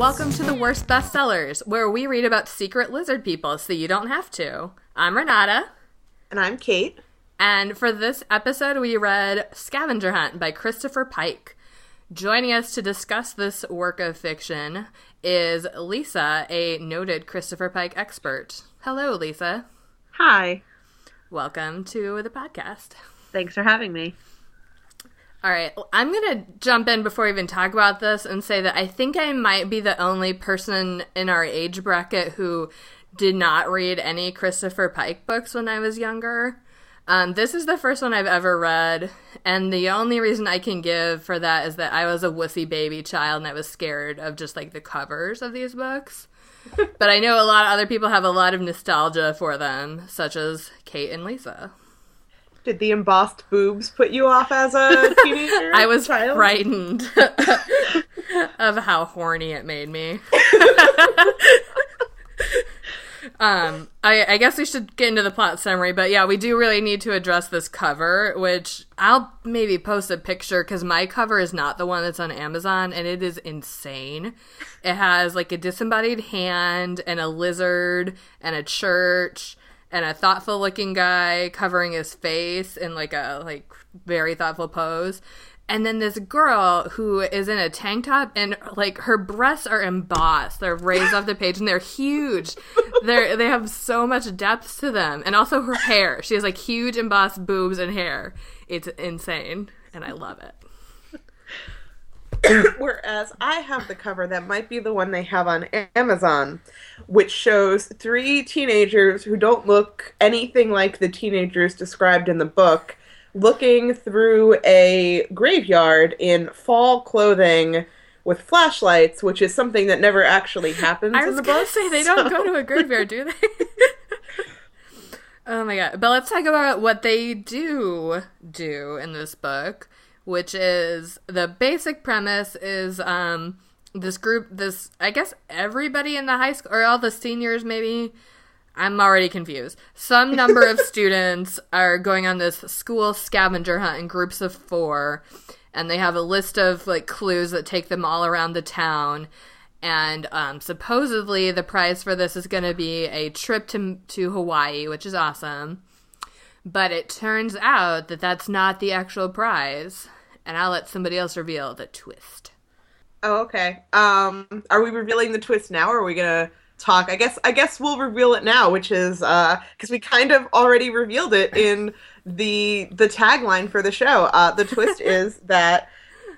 welcome to the Worst Bestsellers, where we read about secret lizard people so you don't have to. I'm Renata. And I'm Kait. And for this episode, we read Scavenger Hunt by Christopher Pike. Joining us to discuss this work of fiction is Lisa, a noted Christopher Pike expert. Hello, Lisa. Hi. Welcome to the podcast. Thanks for having me. All right, I'm going to jump in before we even talk about this and say that I think I might be the only person in our age bracket who did not read any Christopher Pike books when I was younger. Um, this is the first one I've ever read, and the only reason I can give for that is that I was a wussy baby child and I was scared of just like the covers of these books. but I know a lot of other people have a lot of nostalgia for them, such as Kait and Lisa. Did the embossed boobs put you off as a teenager? I was child? frightened of how horny it made me. um, I, I guess we should get into the plot summary, but yeah, we do really need to address this cover, which I'll maybe post a picture because my cover is not the one that's on Amazon, and it is insane. It has like a disembodied hand and a lizard and a church and a thoughtful looking guy covering his face in like a like very thoughtful pose. And then this girl who is in a tank top and like her breasts are embossed. They're raised off the page and they're huge. They're they have so much depth to them. And also her hair. She has like huge embossed boobs and hair. It's insane and i love it Whereas I have the cover that might be the one they have on Amazon, which shows three teenagers who don't look anything like the teenagers described in the book, looking through a graveyard in fall clothing with flashlights, which is something that never actually happens i in was the gonna book. say they don't go to a graveyard do they? Oh my god. But let's talk about what they do do in this book which is the basic premise is um this group this i guess everybody in the high school or all the seniors maybe i'm already confused. Some number of students are going on this school scavenger hunt in groups of four and they have a list of like clues that take them all around the town. And um, supposedly the prize for this is going to be a trip to to hawaii which is awesome. But it turns out that that's not the actual prize and I'll let somebody else reveal the twist. Oh, okay. Um, are we revealing the twist now, or are we gonna talk? I guess. I guess we'll reveal it now, which is uh, because we kind of already revealed it in the the tagline for the show. Uh, the twist is that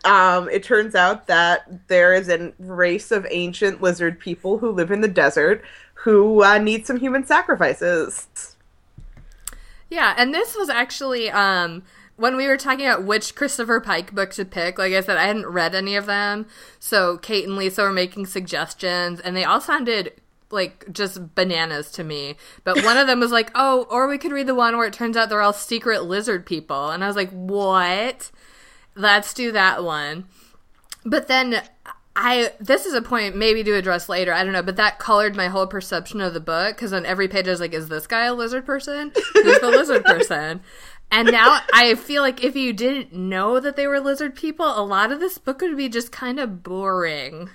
um, it turns out that there is a race of ancient lizard people who live in the desert who uh, need some human sacrifices. Yeah, and this was actually um when we were talking about which Christopher Pike book to pick, like I said, I hadn't read any of them. So Kait and Lisa were making suggestions, and they all sounded like just bananas to me. But one of them was like, oh, or we could read the one where it turns out they're all secret lizard people. And I was like, what? Let's do that one. But then I this is a point maybe to address later. I don't know, but that colored my whole perception of the book because on every page I was like, "Is this guy a lizard person? Who's the lizard person?" And now I feel like if you didn't know that they were lizard people, a lot of this book would be just kind of boring.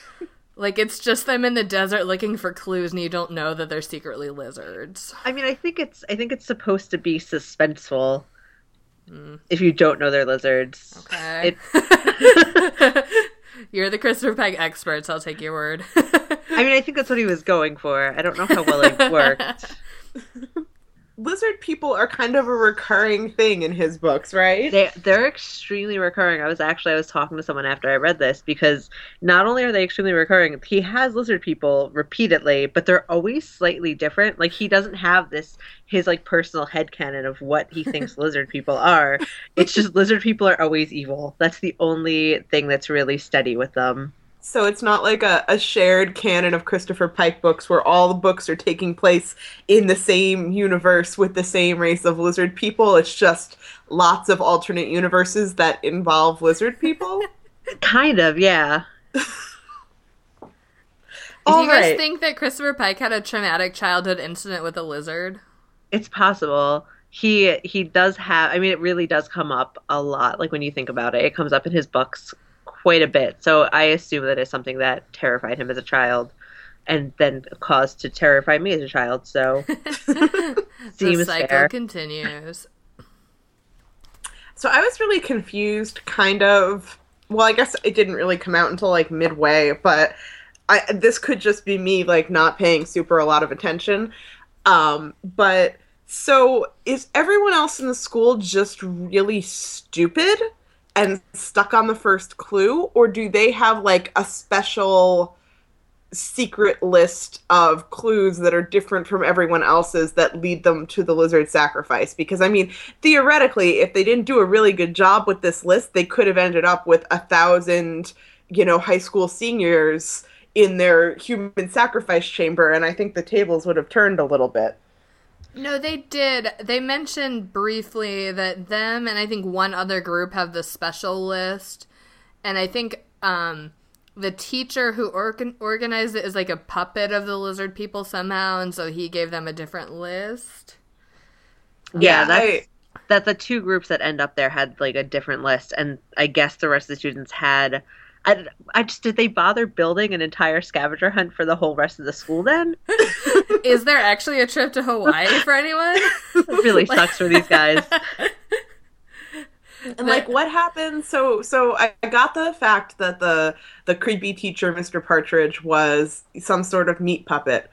like it's just them in the desert looking for clues, and you don't know that they're secretly lizards. I mean, I think it's I think it's supposed to be suspenseful. Mm. If you don't know they're lizards, Okay. You're the Christopher Pike experts. I'll take your word. I mean, I think that's what he was going for. I don't know how well it worked. Lizard people are kind of a recurring thing in his books, right? They they're extremely recurring. I was actually I was talking to someone after I read this because not only are they extremely recurring, he has lizard people repeatedly, but they're always slightly different. Like he doesn't have this his like personal head headcanon of what he thinks lizard people are. It's just lizard people are always evil. That's the only thing that's really steady with them. So it's not like a, a shared canon of Christopher Pike books where all the books are taking place in the same universe with the same race of lizard people. It's just lots of alternate universes that involve lizard people. Kind of, yeah. Do All you guys right. think that Christopher Pike had a traumatic childhood incident with a lizard? It's possible. He he does have I mean it really does come up a lot like when you think about it. It comes up in his books quite a bit. So I assume that is something that terrified him as a child and then caused to terrify me as a child. So the cycle fair. continues. So I was really confused, kind of. Well, I guess it didn't really come out until like midway, but I this could just be me like not paying super a lot of attention. Um, but so is everyone else in the school just really stupid and stuck on the first clue, or do they have like a special secret list of clues that are different from everyone else's that lead them to the lizard sacrifice? Because i mean theoretically if they didn't do a really good job with this list they could have ended up with a thousand you know high school seniors in their human sacrifice chamber and i think the tables would have turned a little bit No, they did. They mentioned briefly that them and I think one other group have the special list, and I think um, the teacher who organ- organized it is like a puppet of the lizard people somehow, and so he gave them a different list. Yeah, that's that the two groups that end up there had like a different list, and I guess the rest of the students had. I, I just did they bother building an entire scavenger hunt for the whole rest of the school? Then is there actually a trip to Hawaii for anyone? it really sucks for these guys. and like what happened so so I, I got the fact that the the creepy teacher mr partridge was some sort of meat puppet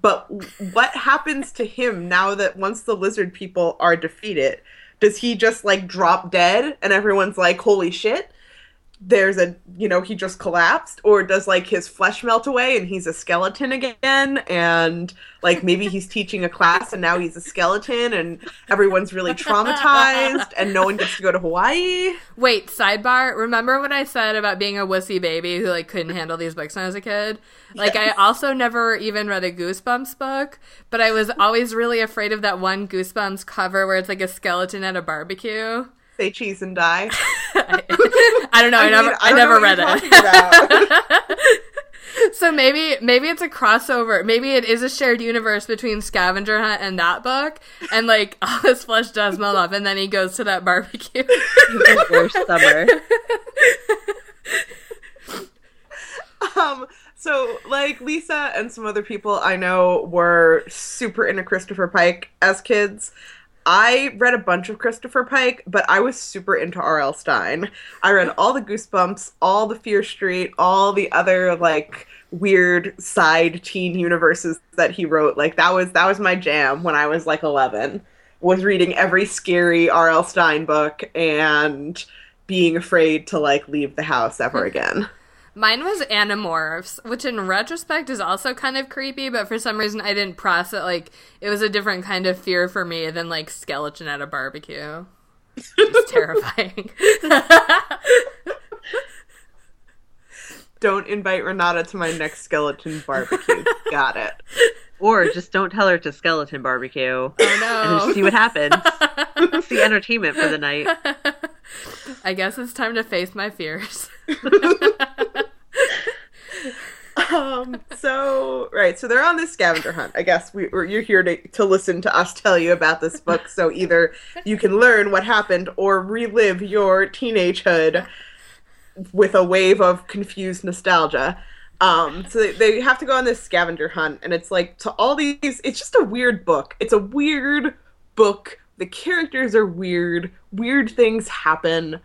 but what happens to him now that once the lizard people are defeated does he just like drop dead and everyone's like holy shit there's a you know he just collapsed or does like his flesh melt away and he's a skeleton again and like maybe he's teaching a class and now he's a skeleton and everyone's really traumatized and no one gets to go to hawaii Wait, sidebar. Remember what I said about being a wussy baby who like couldn't handle these books when I was a kid? Like I also never even read a Goosebumps book, but I was always really afraid of that one Goosebumps cover where it's like a skeleton at a barbecue. Say cheese and die I, I don't know. I, mean, never. I, don't never read it. so maybe maybe it's a crossover. Maybe it is a shared universe between Scavenger Hunt and that book, and like all his flesh does melt off, and then he goes to that barbecue. Worst summer. um so like lisa and some other people i know were super into christopher pike as kids i read a bunch of christopher pike but i was super into rl Stine. I read all the goosebumps all the fear street all the other like weird side teen universes that he wrote. Like that was that was my jam when i was like 11 was reading every scary rl Stine book and being afraid to like leave the house ever hmm. again Mine was Animorphs, which in retrospect is also kind of creepy, but for some reason I didn't process like it was a different kind of fear for me than like skeleton at a barbecue. It's terrifying. Don't invite Renata to my next skeleton barbecue. Got it. Or just don't tell her to skeleton barbecue. oh And no. just see what happens. It's the entertainment for the night. I guess it's time to face my fears. Um. So right. So they're on this scavenger hunt. I guess we, you're here to to listen to us tell you about this book. So either you can learn what happened or relive your teenagehood with a wave of confused nostalgia. Um, so they, they have to go on this scavenger hunt, and it's like to all these. It's just a weird book. It's a weird book. The characters are weird. Weird things happen.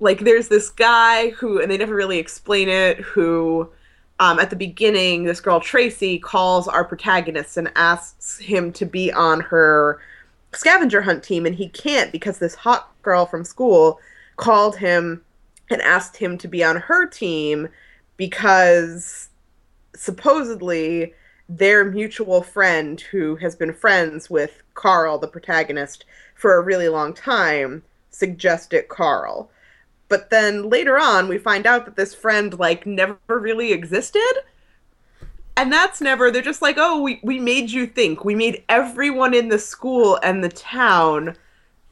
Like there's this guy who, and they never really explain it. Who, um, at the beginning, this girl Tracy calls our protagonist and asks him to be on her scavenger hunt team, and he can't because this hot girl from school called him and asked him to be on her team because supposedly their mutual friend who has been friends with Carl, the protagonist, for a really long time, suggested Carl. But then later on, we find out that this friend, like, never really existed. And that's never, they're just like, oh, we, we made you think. We made everyone in the school and the town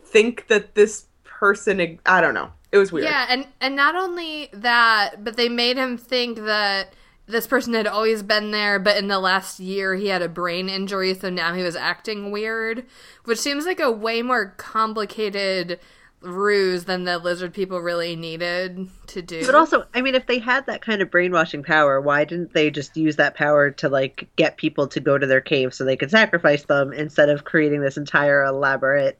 think that this person, I don't know. It was weird. Yeah, and and not only that, but they made him think that this person had always been there, but in the last year he had a brain injury, so now he was acting weird, which seems like a way more complicated ruse than the lizard people really needed to do. But also, I mean, if they had that kind of brainwashing power, why didn't they just use that power to like get people to go to their cave so they could sacrifice them instead of creating this entire elaborate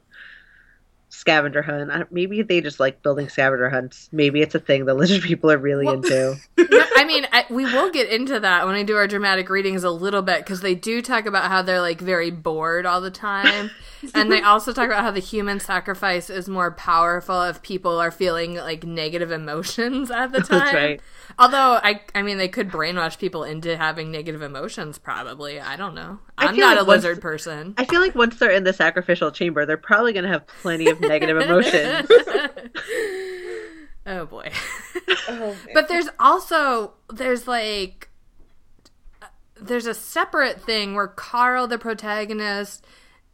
scavenger hunt? Maybe they just like building scavenger hunts. Maybe it's a thing the lizard people are really Well- into. I mean, I, we will get into that when I do our dramatic readings a little bit because they do talk about how they're like very bored all the time, and they also talk about how the human sacrifice is more powerful if people are feeling like negative emotions at the time. That's right. Although I, I mean, they could brainwash people into having negative emotions. Probably, I don't know. I I'm not like a once- lizard person. I feel like once they're in the sacrificial chamber, they're probably going to have plenty of negative emotions. oh boy. Oh, But there's also there's like there's a separate thing where Carl, the protagonist,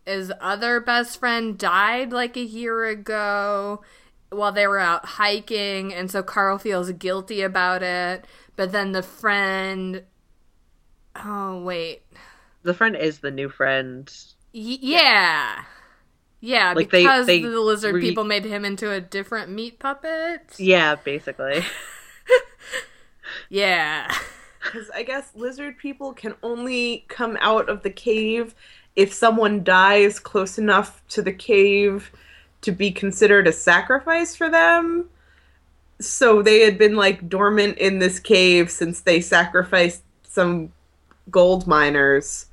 his other best friend died like a year ago while they were out hiking, and so Carl feels guilty about it. But then the friend, oh wait, the friend is the new friend. Y- yeah. Yeah, Like, they- because they the lizard re- people made him into a different meat puppet. Yeah, basically. Yeah. Because I guess lizard people can only come out of the cave if someone dies close enough to the cave to be considered a sacrifice for them. So they had been like dormant in this cave since they sacrificed some gold miners.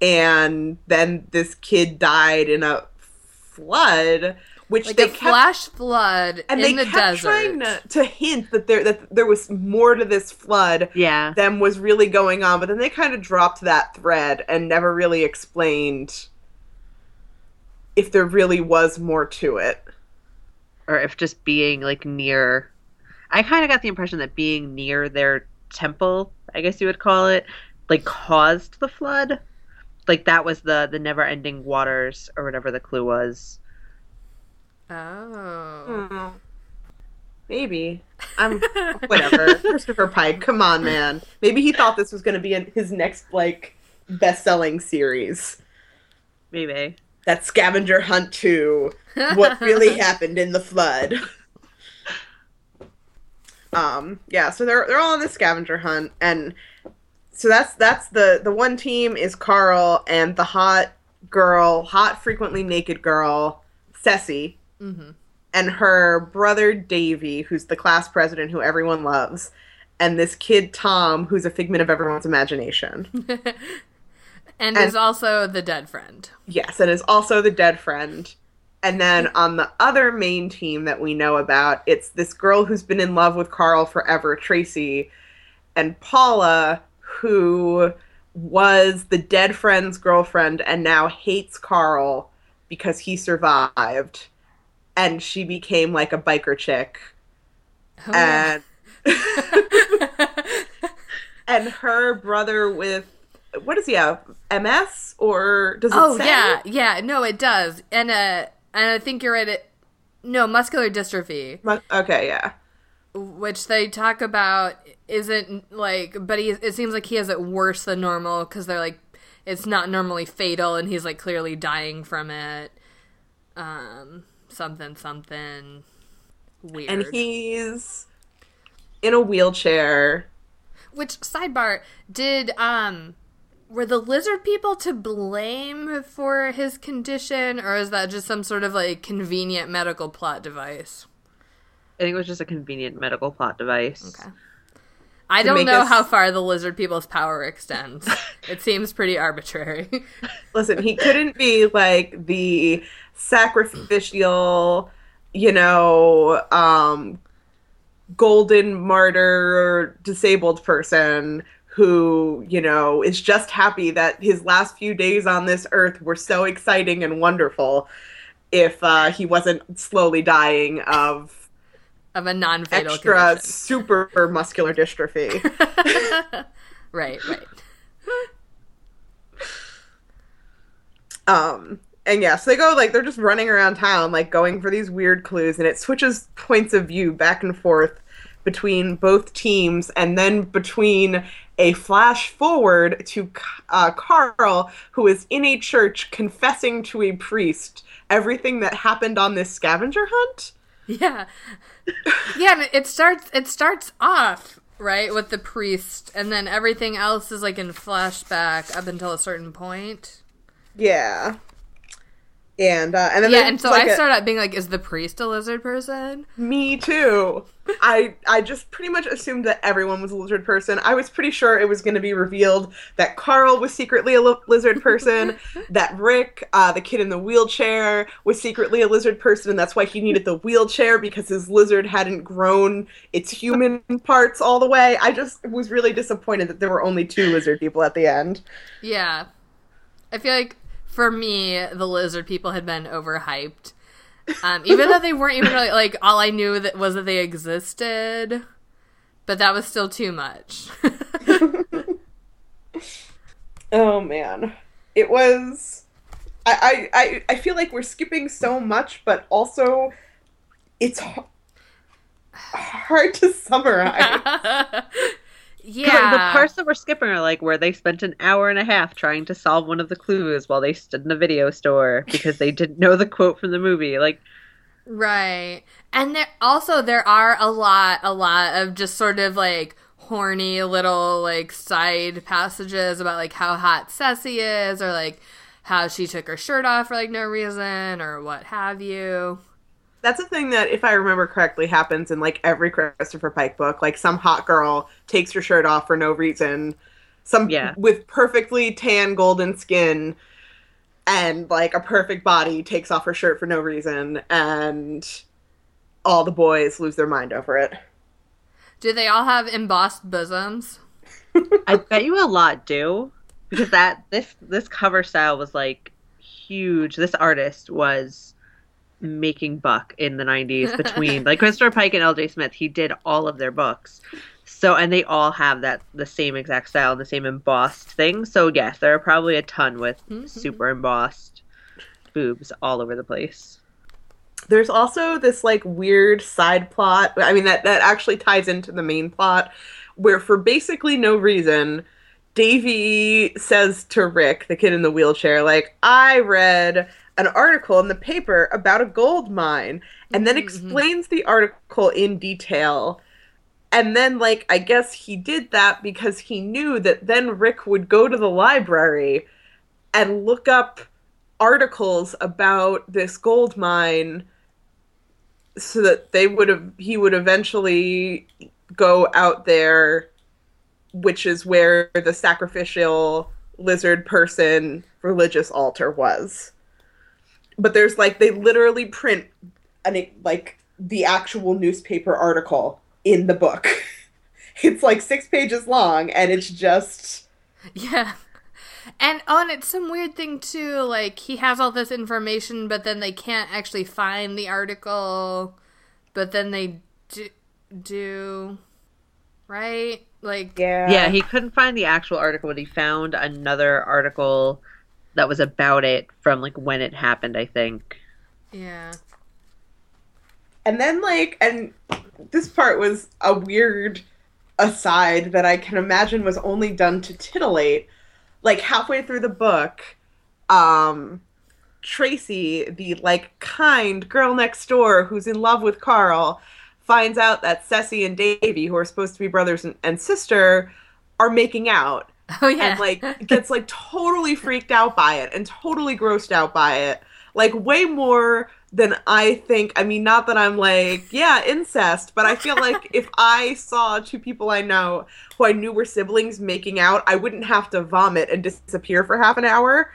And then this kid died in a flood, which Like they kept flash flood and in they the kept desert. trying to, to hint that there that there was more to this flood Yeah. than was really going on, but then they kind of dropped that thread and never really explained if there really was more to it. Or if just being like near. I kind of got the impression that being near their temple, I guess you would call it, like caused the flood. Like that was the the never ending waters or whatever the clue was. Oh. Hmm. Maybe. I'm whatever. Christopher Pike, come on, man. Maybe he thought this was going to be in his next like best-selling series. Maybe. That scavenger hunt 2. what really happened in the flood. Um, yeah, so they're they're all on the scavenger hunt, and so that's that's the the one team is Carl and the hot girl, hot frequently naked girl, Ceci, Mhm. and her brother Davy, who's the class president who everyone loves, and this kid Tom, who's a figment of everyone's imagination. and, And- is also the dead friend. Yes, and is also the dead friend. And then on the other main team that we know about, it's this girl who's been in love with Carl forever, Tracy, and Paula, who was the dead friend's girlfriend and now hates Carl because he survived. And she became like a biker chick. Oh, And and her brother with what does he have? MS or does it oh say? yeah, yeah. No, it does. And uh, and I think you're right. It no muscular dystrophy, Mu- Okay, yeah. which they talk about, isn't like, but he it seems like he has it worse than normal because they're like, it's not normally fatal, and he's like clearly dying from it. Um, something something weird. And he's in a wheelchair. Which sidebar did um were the lizard people to blame for his condition or is that just some sort of like convenient medical plot device? I think it was just a convenient medical plot device. Okay. I don't know us- how far the lizard people's power extends. it seems pretty arbitrary. Listen, he couldn't be like the sacrificial, you know, um golden martyr disabled person who, you know, is just happy that his last few days on this earth were so exciting and wonderful if uh, he wasn't slowly dying of of a non-fatal extra condition. super muscular dystrophy. right, right. Um, and yeah, so they go like they're just running around town, like going for these weird clues, and it switches points of view back and forth between both teams, and then between a flash forward to uh, Carl, who is in a church confessing to a priest everything that happened on this scavenger hunt. Yeah, yeah. It starts. It starts off right with the priest, and then everything else is like in flashback up until a certain point. Yeah. And uh, and then yeah, and so like I start out being like, "Is the priest a lizard person?" Me too. I I just pretty much assumed that everyone was a lizard person. I was pretty sure it was going to be revealed that Carl was secretly a li- lizard person, that Rick, uh, the kid in the wheelchair, was secretly a lizard person, and that's why he needed the wheelchair because his lizard hadn't grown its human parts all the way. I just was really disappointed that there were only two lizard people at the end. Yeah, I feel like for me, the lizard people had been overhyped. Um, even though they weren't even really like all I knew that was that they existed, but that was still too much. oh man, it was. I, I I feel like we're skipping so much, but also it's hard to summarize. Yeah. The parts that we're skipping are like where they spent an hour and a half trying to solve one of the clues while they stood in a video store because they didn't know the quote from the movie. Like Right. And there also there are a lot a lot of just sort of like horny little like side passages about like how hot Ceci is or like how she took her shirt off for like no reason or what have you that's a thing that, if I remember correctly, happens in like every Christopher Pike book. Like some hot girl takes her shirt off for no reason, some yeah. with perfectly tan golden skin and like a perfect body takes off her shirt for no reason, and all the boys lose their mind over it. Do they all have embossed bosoms? I bet you a lot do, because that this this cover style was like huge. This artist was making buck in the 90s between like Christopher Pike and LJ Smith. He did all of their books. So and they all have that the same exact style and the same embossed thing. So yes, there are probably a ton with mm-hmm. super embossed boobs all over the place. There's also this like weird side plot. I mean that that actually ties into the main plot where for basically no reason Davy says to Rick, the kid in the wheelchair, like, I read an article in the paper about a gold mine and then mm-hmm. explains the article in detail. And then, like, I guess he did that because he knew that then Rick would go to the library and look up articles about this gold mine so that they would have, he would eventually go out there, which is where the sacrificial lizard person religious altar was but there's like they literally print an like the actual newspaper article in the book. it's like six pages long, and it's just yeah. And oh, it's some weird thing too. Like he has all this information, but then they can't actually find the article. But then they do, do right? Like yeah, yeah. He couldn't find the actual article, but he found another article that was about it from like when it happened, I think. Yeah. And then like and this part was a weird aside that I can imagine was only done to titillate. Like halfway through the book, um Tracy, the like kind girl next door who's in love with Carl, finds out that Ceci and Davy, who are supposed to be brothers and, and sister, are making out. Oh yeah. And like gets like totally freaked out by it and totally grossed out by it. Like way more than I think. I mean, not that I'm like, yeah, incest, but I feel like if I saw two people I know who I knew were siblings making out, I wouldn't have to vomit and disappear for half an hour.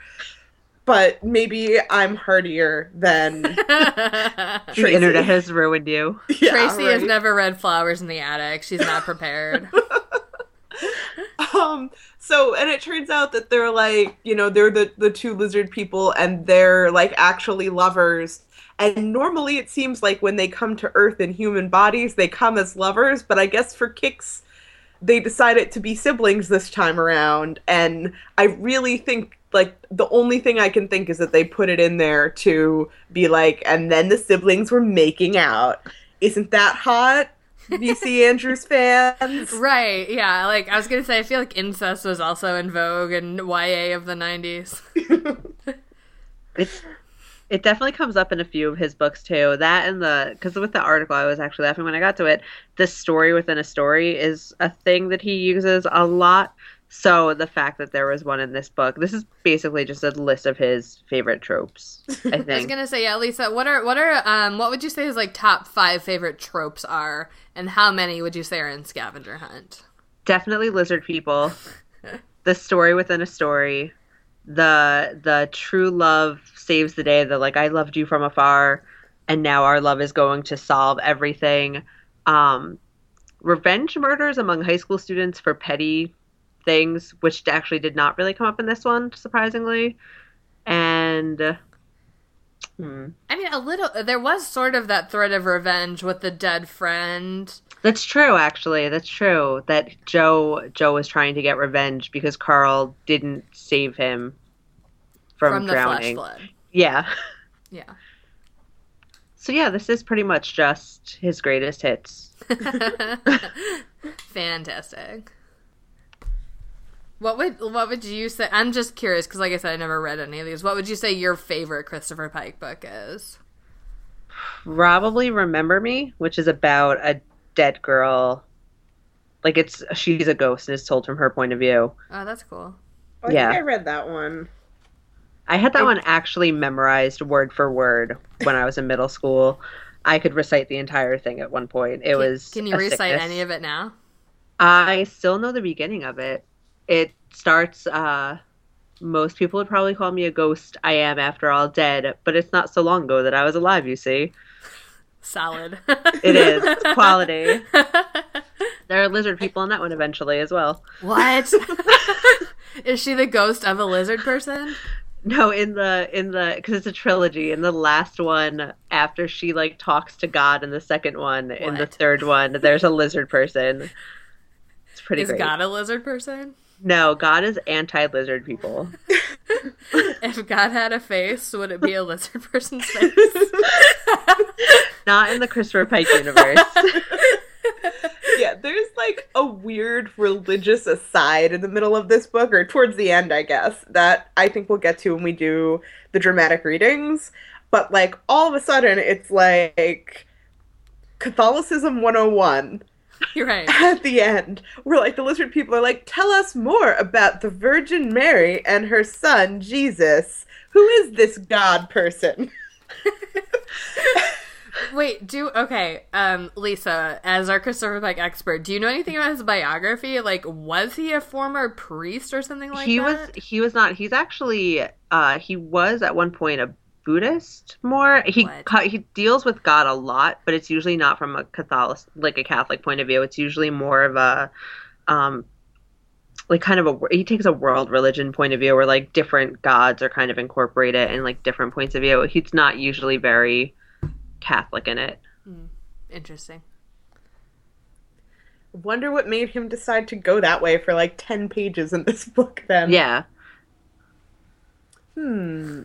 But maybe I'm hardier than Tracy. The internet has ruined you. Yeah, Tracy right. has never read Flowers in the Attic. She's not prepared. um so and it turns out that they're like you know they're the the two lizard people and they're like actually lovers. And normally it seems like when they come to earth in human bodies they come as lovers but i guess for kicks they decided to be siblings this time around. And i really think like the only thing i can think is that they put it in there to be like and then the siblings were making out. Isn't that hot VC Andrews fans. Right, yeah. Like I was gonna say, I feel like incest was also in vogue in YA of the '90s. It's it definitely comes up in a few of his books too. That and the because with the article, I was actually laughing when I got to it. The story within a story is a thing that he uses a lot. So the fact that there was one in this book, this is basically just a list of his favorite tropes. I I was gonna say, yeah, Lisa. What are what are um what would you say his like top five favorite tropes are, and how many would you say are in Scavenger Hunt? definitely lizard people the story within a story the the true love saves the day the like i loved you from afar and now our love is going to solve everything um revenge murders among high school students for petty things which actually did not really come up in this one surprisingly and hmm, I mean, a little. There was sort of that thread of revenge with the dead friend. That's true, actually. That's true. That Joe Joe was trying to get revenge because Carl didn't save him from, from drowning. Yeah. Yeah. So yeah, this is pretty much just his greatest hits. Fantastic. What would what would you say? I'm just curious because, like I said, I never read any of these. What would you say your favorite Christopher Pike book is? Probably Remember Me, which is about a dead girl. Like it's she's a ghost and it's told from her point of view. Oh, that's cool. Oh, I Yeah. think I read that one. I had that one actually memorized word for word when I was in middle school. I could recite the entire thing at one point. It was Can you a recite sickness. any of it now? I still know the beginning of it. It starts uh most people would probably call me a ghost. I am after all dead, but it's not so long ago that I was alive, you see. Solid. It is. It's quality. There are lizard people in that one eventually as well. what? is she the ghost of a lizard person? No, in the in the because it's a trilogy. In the last one, after she like talks to God, in the second one, in the third one, there's a lizard person. It's pretty Is great. God a lizard person? No, God is anti-lizard people. If God had a face, would it be a lizard person's face? Not in the Christopher Pike universe. yeah, there's like a weird religious aside in the middle of this book, or towards the end, I guess, that I think we'll get to when we do the dramatic readings. But like all of a sudden, it's like Catholicism 101 You're right. at the end, we're like the lizard people are like, tell us more about the Virgin Mary and her son Jesus. Who is this God person? Wait, do okay, um, Lisa, as our Christopher Pike expert, do you know anything about his biography? Like, was he a former priest or something like he that? He was he was not he's actually uh he was at one point a buddhist more he What? ca- he deals with god a lot but it's usually not from a catholic like a catholic point of view it's usually more of a um like kind of a he takes a world religion point of view where like different gods are kind of incorporated and like different points of view he's not usually very catholic in it Interesting. Wonder what made him decide to go that way for like 10 pages in this book then. yeah Hmm.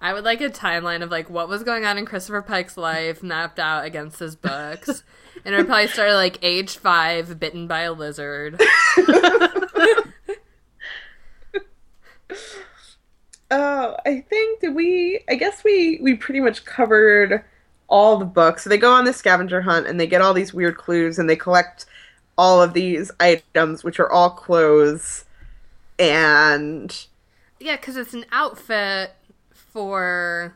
I would like a timeline of like what was going on in Christopher Pike's life mapped out against his books. and it would probably start like age five, bitten by a lizard. Oh, I think did we? I guess we we pretty much covered all the books. So they go on this scavenger hunt and they get all these weird clues and they collect all of these items, which are all clothes. And Yeah, because it's an outfit for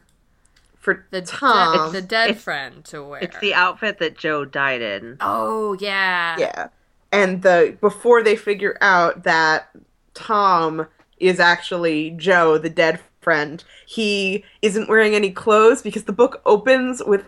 for the Tom, de- the dead It's- friend to wear. it's the outfit that joe died in oh yeah, yeah, and the before they figure out that Tom is actually Joe, the dead friend, he isn't wearing any clothes because the book opens with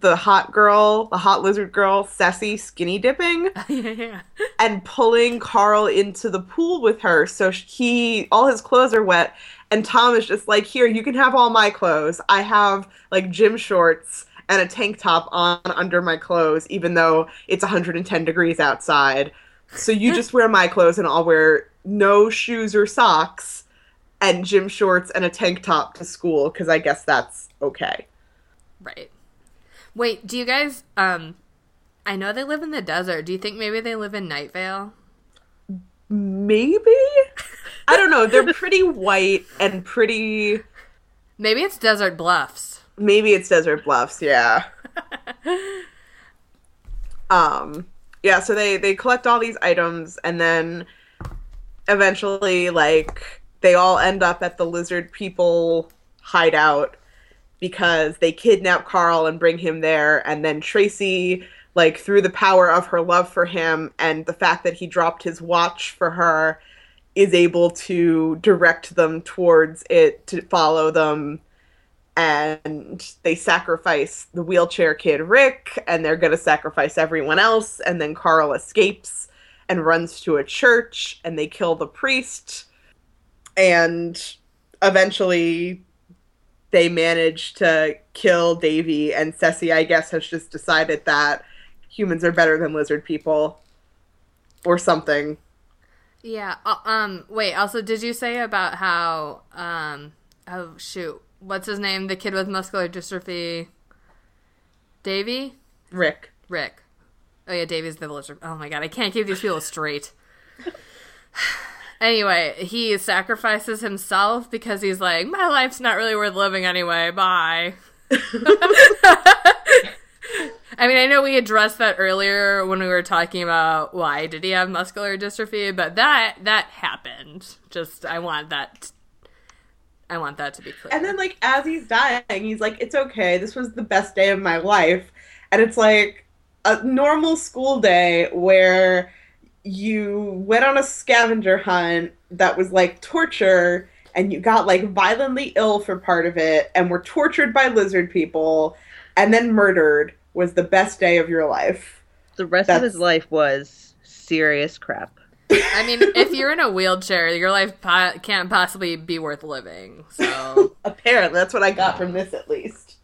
the hot girl, the hot lizard girl, Ceci skinny dipping. yeah, yeah. and pulling Carl into the pool with her. So he, all his clothes are wet, and Tom is just like, "Here, you can have all my clothes. I have like gym shorts and a tank top on under my clothes, even though it's 110 degrees outside. So you just wear my clothes, and I'll wear no shoes or socks, and gym shorts and a tank top to school because I guess that's okay." Right. Wait, do you guys um I know they live in the desert. Do you think maybe they live in Night Vale? Maybe. I don't know. They're pretty white and pretty. Maybe it's Desert Bluffs. Maybe it's Desert Bluffs. Yeah. um. Yeah. So they they collect all these items and then eventually, like, they all end up at the lizard people hideout because they kidnap Carl and bring him there, and then Tracy like through the power of her love for him and the fact that he dropped his watch for her is able to direct them towards it to follow them. And they sacrifice the wheelchair kid Rick and they're going to sacrifice everyone else. And then Carl escapes and runs to a church and they kill the priest. And eventually they manage to kill Davy and Ceci I guess has just decided that humans are better than lizard people or something. Yeah. Uh, um. Wait. Also, did you say about how? Um. Oh shoot. What's his name? The kid with muscular dystrophy. Davy. Rick. Rick. Oh yeah, Davy's the lizard. Oh my god, I can't keep these people straight. anyway, he sacrifices himself because he's like, my life's not really worth living anyway. Bye. I mean, I know we addressed that earlier when we were talking about why did he have muscular dystrophy, but that that happened. Just I want that I want that to be clear. And then like as he's dying, he's like it's okay. This was the best day of my life. And it's like a normal school day where you went on a scavenger hunt that was like torture and you got like violently ill for part of it and were tortured by lizard people and then murdered was the best day of your life. The rest That's... of his life was serious crap. I mean, if you're in a wheelchair, your life po- can't possibly be worth living. So apparently, that's what I got from this, at least.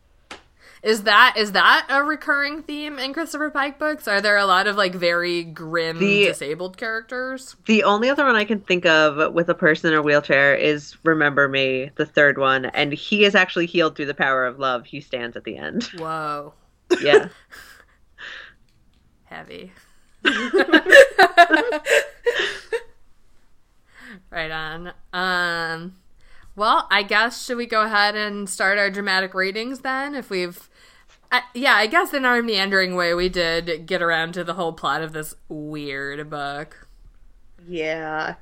Is that is that a recurring theme in Christopher Pike books? Are there a lot of like very grim the, disabled characters? The only other one I can think of with a person in a wheelchair is Remember Me, the third one, and he is actually healed through the power of love. He stands at the end. Whoa. Yeah. Heavy. right on. Um well, I guess should we go ahead and start our dramatic readings then if we've I, yeah, I guess in our meandering way we did get around to the whole plot of this weird book. Yeah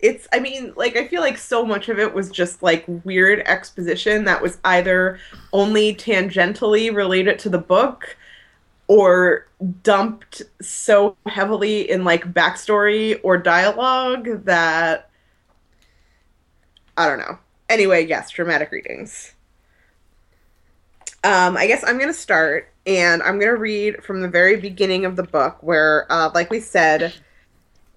it's i mean like i feel like so much of it was just like weird exposition that was either only tangentially related to the book or dumped so heavily in like backstory or dialogue that i don't know. Anyway yes dramatic readings. Um, i guess i'm gonna start and i'm gonna read from the very beginning of the book where uh, like we said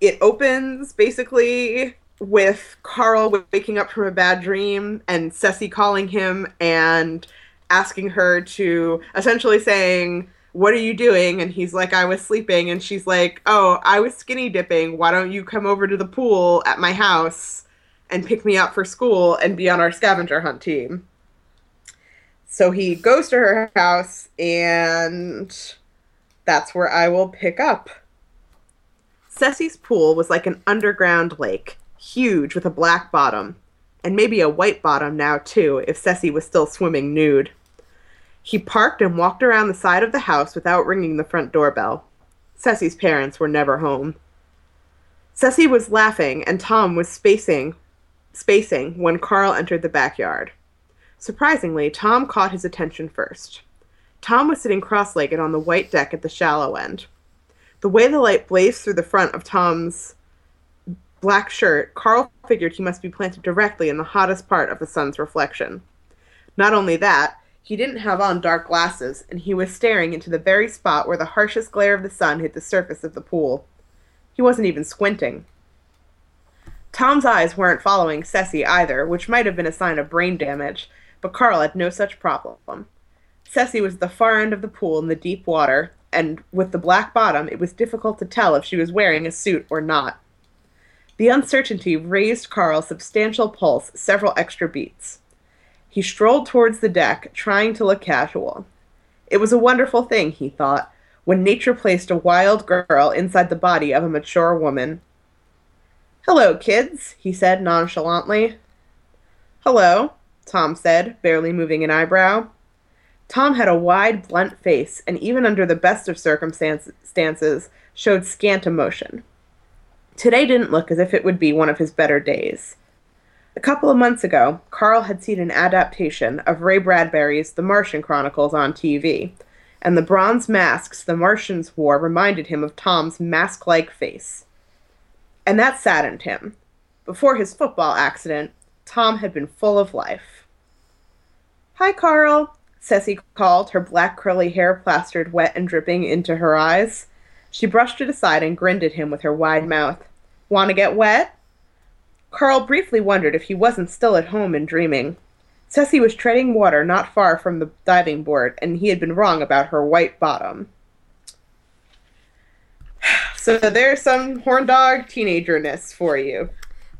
it opens basically with Carl waking up from a bad dream and Ceci calling him and asking her to essentially saying, What are you doing? And he's like, I was sleeping. And she's like, Oh, I was skinny dipping. Why don't you come over to the pool at my house and pick me up for school and be on our scavenger hunt team? So he goes to her house, and that's where I will pick up. Ceci's pool was like an underground lake, huge with a black bottom, and maybe a white bottom now too, if Ceci was still swimming nude. He parked and walked around the side of the house without ringing the front doorbell. Ceci's parents were never home. Ceci was laughing, and Tom was spacing, spacing when Carl entered the backyard. Surprisingly, Tom caught his attention first. Tom was sitting cross legged on the white deck at the shallow end. The way the light blazed through the front of Tom's black shirt, Carl figured he must be planted directly in the hottest part of the sun's reflection. Not only that, he didn't have on dark glasses, and he was staring into the very spot where the harshest glare of the sun hit the surface of the pool. He wasn't even squinting. Tom's eyes weren't following Ceci either, which might have been a sign of brain damage, but Carl had no such problem. Ceci was at the far end of the pool in the deep water, and with the black bottom, it was difficult to tell if she was wearing a suit or not. The uncertainty raised Carl's substantial pulse several extra beats. He strolled towards the deck, trying to look casual. It was a wonderful thing, he thought, when nature placed a wild girl inside the body of a mature woman. Hello, kids, he said nonchalantly. Hello, Tom said, barely moving an eyebrow. Tom had a wide, blunt face, and even under the best of circumstances, showed scant emotion. Today didn't look as if it would be one of his better days. A couple of months ago, Carl had seen an adaptation of Ray Bradbury's The Martian Chronicles on TV, and the bronze masks the Martians wore reminded him of Tom's mask like face. And that saddened him. Before his football accident, Tom had been full of life. Hi, Carl, Ceci called, her black curly hair plastered wet and dripping into her eyes. She brushed it aside and grinned at him with her wide mouth. Want to get wet? Carl briefly wondered if he wasn't still at home and dreaming. Ceci was treading water not far from the diving board, and he had been wrong about her white bottom. So there's some horn dog teenagerness for you.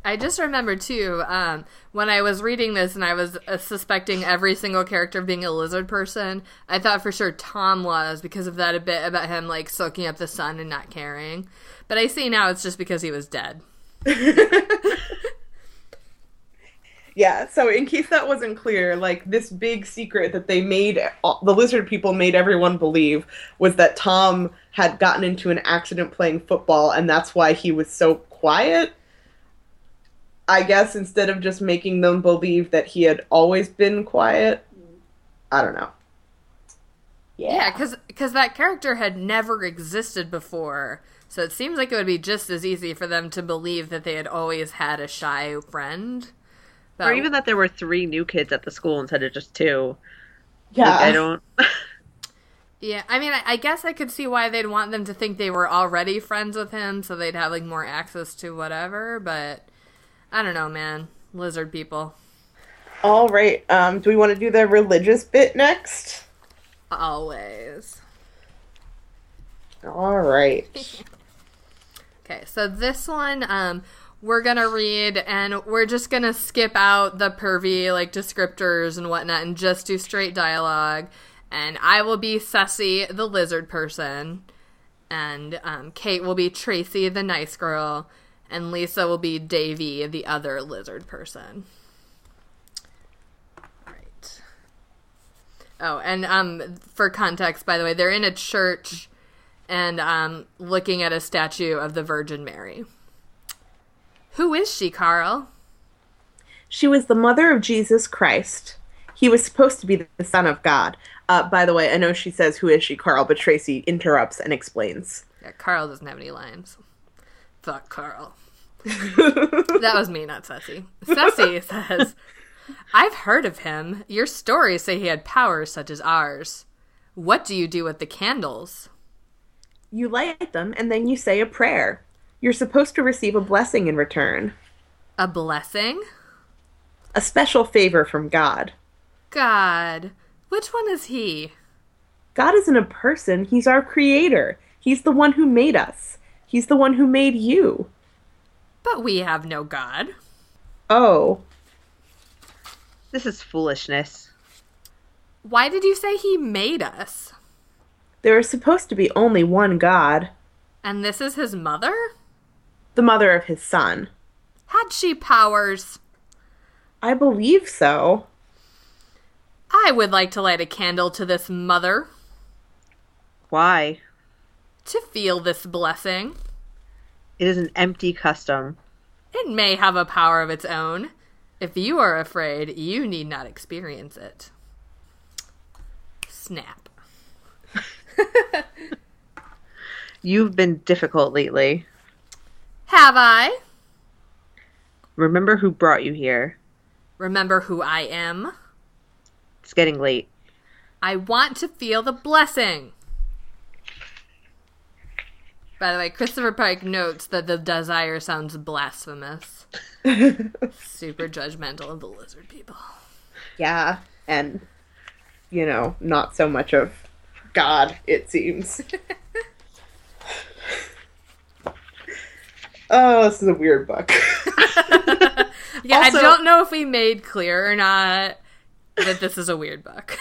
I just remember too um, when I was reading this and I was uh, suspecting every single character of being a lizard person. I thought for sure Tom was because of that a bit about him like soaking up the sun and not caring. But I see now it's just because he was dead. yeah. So in case that wasn't clear, like this big secret that they made the lizard people made everyone believe was that Tom had gotten into an accident playing football and that's why he was so quiet I guess instead of just making them believe that he had always been quiet, I don't know. Yeah, because yeah, because that character had never existed before, so it seems like it would be just as easy for them to believe that they had always had a shy friend, or even that there were three new kids at the school instead of just two. Yeah, like, I don't. yeah, I mean, I, I guess I could see why they'd want them to think they were already friends with him, so they'd have like more access to whatever, but I don't know, man. Lizard people. All right. Um, do we want to do the religious bit next? Always. All right. okay, so this one, um, we're gonna read, and we're just gonna skip out the pervy like descriptors and whatnot, and just do straight dialogue. And I will be Ceci, the lizard person, and um, Kait will be Tracy, the nice girl, and Lisa will be Davy, the other lizard person. Right. Oh, and um, for context, by the way, they're in a church and um, looking at a statue of the Virgin Mary. Who is she, Carl? She was the mother of Jesus Christ. He was supposed to be the Son of God. Uh, by the way, I know she says, Who is she, Carl? But Tracy interrupts and explains. Yeah, Carl doesn't have any lines. Fuck Carl. that was me, not Ceci. Ceci says, I've heard of him. Your stories say he had powers such as ours. What do you do with the candles? You light them and then you say a prayer. You're supposed to receive a blessing in return. A blessing? A special favor from God. God. Which one is he? God isn't a person, he's our creator. He's the one who made us. He's the one who made you. But we have no God. Oh. This is foolishness. Why did you say he made us? There is supposed to be only one God. And this is his mother? The mother of his son. Had she powers? I believe so. I would like to light a candle to this mother. Why? To feel this blessing. It is an empty custom. It may have a power of its own. If you are afraid, you need not experience it. Snap. You've been difficult lately. Have I? Remember who brought you here. Remember who I am. It's getting late. I want to feel the blessing. By the way, Christopher Pike notes that the desire sounds blasphemous. Super judgmental of the lizard people. Yeah, and you know, not so much of God, it seems. oh, this is a weird book. yeah, also, I don't know if we made clear or not that this is a weird book.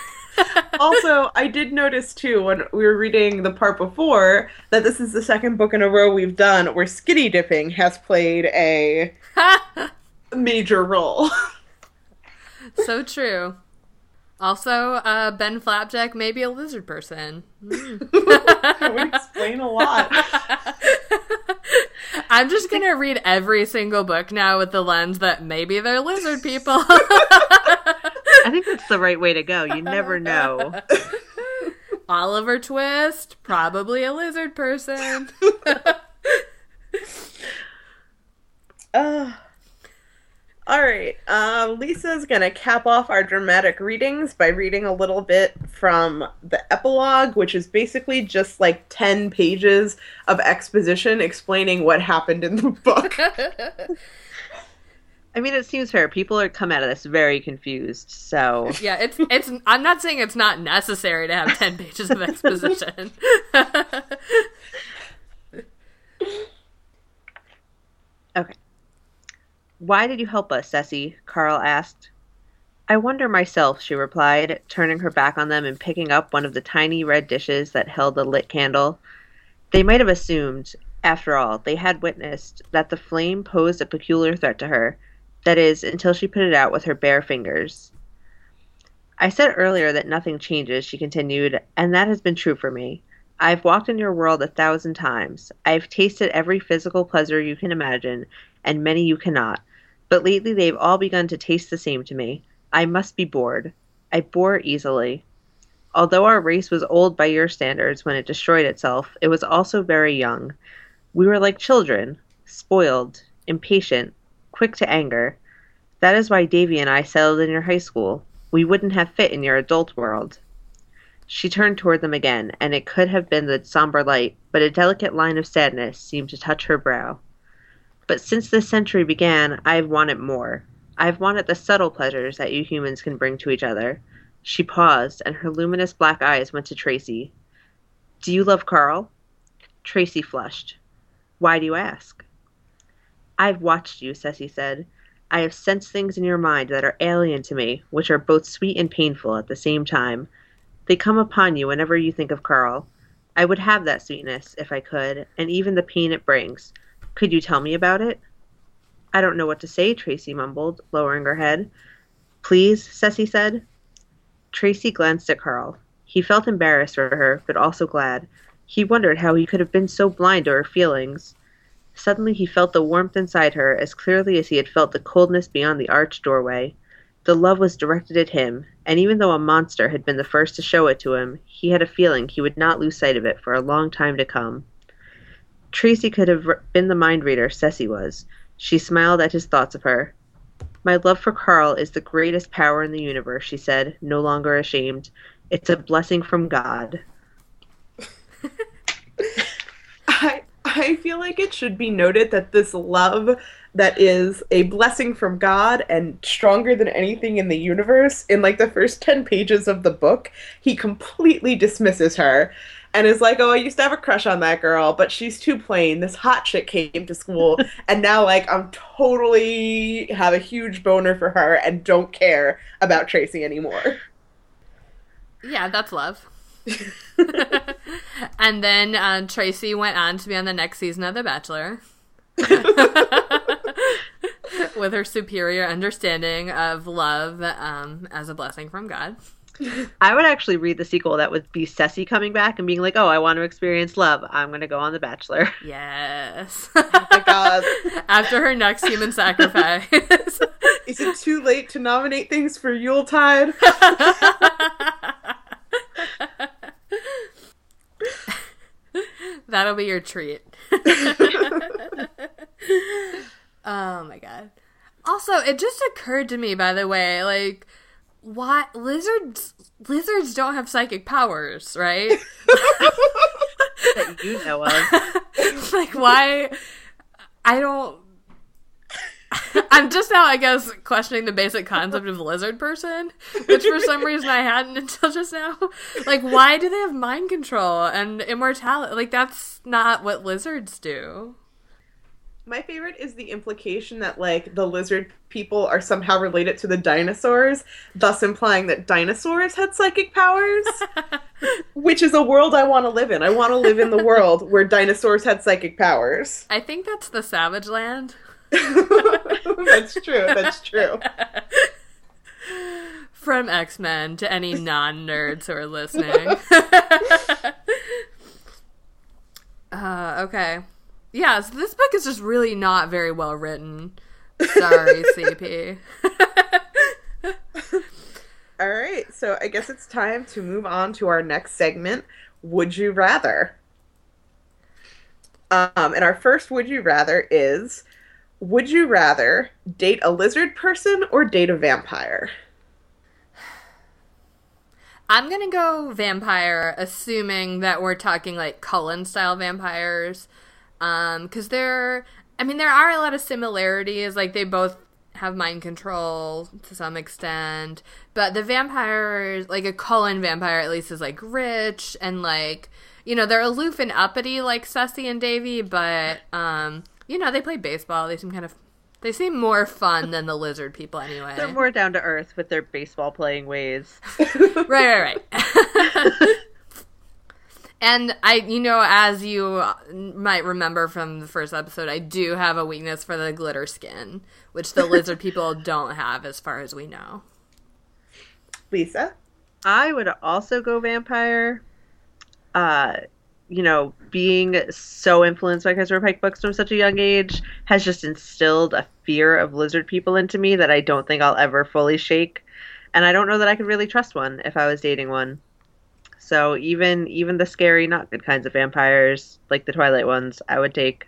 also, I did notice too when we were reading the part before that this is the second book in a row we've done where skinny dipping has played a major role. so true. Also, uh, Ben Flapjack may be a lizard person. Mm. that would explain a lot. I'm just gonna read every single book now with the lens that maybe they're lizard people. I think that's the right way to go. You never know. Oliver Twist, probably a lizard person. uh, all right. Uh, Lisa's going to cap off our dramatic readings by reading a little bit from the epilogue, which is basically just like 10 pages of exposition explaining what happened in the book. I mean, it seems fair. People are come out of this very confused. So yeah, it's it's. I'm not saying it's not necessary to have ten pages of exposition. okay. Why did you help us, Ceci? Carl asked. I wonder myself, she replied, turning her back on them and picking up one of the tiny red dishes that held a lit candle. They might have assumed, after all, they had witnessed, that the flame posed a peculiar threat to her that is, until she put it out with her bare fingers. I said earlier that nothing changes, she continued, and that has been true for me. I've walked in your world a thousand times. I've tasted every physical pleasure you can imagine, and many you cannot. But lately they've all begun to taste the same to me. I must be bored. I bore easily. Although our race was old by your standards when it destroyed itself, it was also very young. We were like children, spoiled, impatient, quick to anger. That is why Davy and I settled in your high school. We wouldn't have fit in your adult world. She turned toward them again, and it could have been the somber light, but a delicate line of sadness seemed to touch her brow. But since this century began, I have wanted more. I have wanted the subtle pleasures that you humans can bring to each other. She paused, and her luminous black eyes went to Tracy. Do you love Carl? Tracy flushed. Why do you ask? I've watched you, Ceci said. I have sensed things in your mind that are alien to me, which are both sweet and painful at the same time. They come upon you whenever you think of Carl. I would have that sweetness, if I could, and even the pain it brings. Could you tell me about it? I don't know what to say, Tracy mumbled, lowering her head. Please, Ceci said. Tracy glanced at Carl. He felt embarrassed for her, but also glad. He wondered how he could have been so blind to her feelings. Suddenly he felt the warmth inside her as clearly as he had felt the coldness beyond the arched doorway. The love was directed at him, and even though a monster had been the first to show it to him, he had a feeling he would not lose sight of it for a long time to come. Tracy could have been the mind reader Ceci was. She smiled at his thoughts of her. My love for Carl is the greatest power in the universe, she said, no longer ashamed. It's a blessing from God. I feel like it should be noted that this love that is a blessing from God and stronger than anything in the universe, in like the first 10 pages of the book, he completely dismisses her and is like, "Oh, I used to have a crush on that girl, but she's too plain. This hot chick came to school, and now like I'm totally have a huge boner for her and don't care about Tracy anymore." Yeah, that's love. and then uh, Tracy went on to be on the next season of The Bachelor. With her superior understanding of love um, as a blessing from God. I would actually read the sequel that would be Ceci coming back and being like, "Oh, I want to experience love. I'm going to go on The Bachelor." Yes. Oh my god. After her next human sacrifice. Is it too late to nominate things for Yuletide? That'll be your treat. oh my god. Also, it just occurred to me by the way, like why lizards lizards don't have psychic powers, right? that you know of. like why I don't I'm just now, I guess, questioning the basic concept of lizard person, which for some reason I hadn't until just now. Like, why do they have mind control and immortality? Like, that's not what lizards do. My favorite is the implication that like the lizard people are somehow related to the dinosaurs, thus implying that dinosaurs had psychic powers, which is a world I want to live in. I want to live in the world where dinosaurs had psychic powers. I think that's the Savage Land. that's true. That's true. From X Men to any non nerds who are listening. uh, okay. Yeah, so this book is just really not very well written. Sorry, CP. All right, so I guess it's time to move on to our next segment Would You Rather? Um, and our first Would You Rather is Would you rather date a lizard person or date a vampire? I'm gonna go vampire, assuming that we're talking like Cullen style vampires. Um, because there, I mean, there are a lot of similarities. Like they both have mind control to some extent, but the vampires, like a Cullen vampire, at least is like rich and like you know they're aloof and uppity like Ceci and Davy, but um, you know they play baseball. They seem kind of they seem more fun than the lizard people anyway. They're more down to earth with their baseball playing ways. right, right, right. and I, you know, as you might remember from the first episode, I do have a weakness for the glitter skin, which the lizard people don't have, as far as we know. Lisa? I would also go vampire. Uh, you know, being so influenced by Christopher Pike books from such a young age has just instilled a fear of lizard people into me that I don't think I'll ever fully shake. And I don't know that I could really trust one if I was dating one. So even even the scary, not good kinds of vampires, like the Twilight ones, I would take.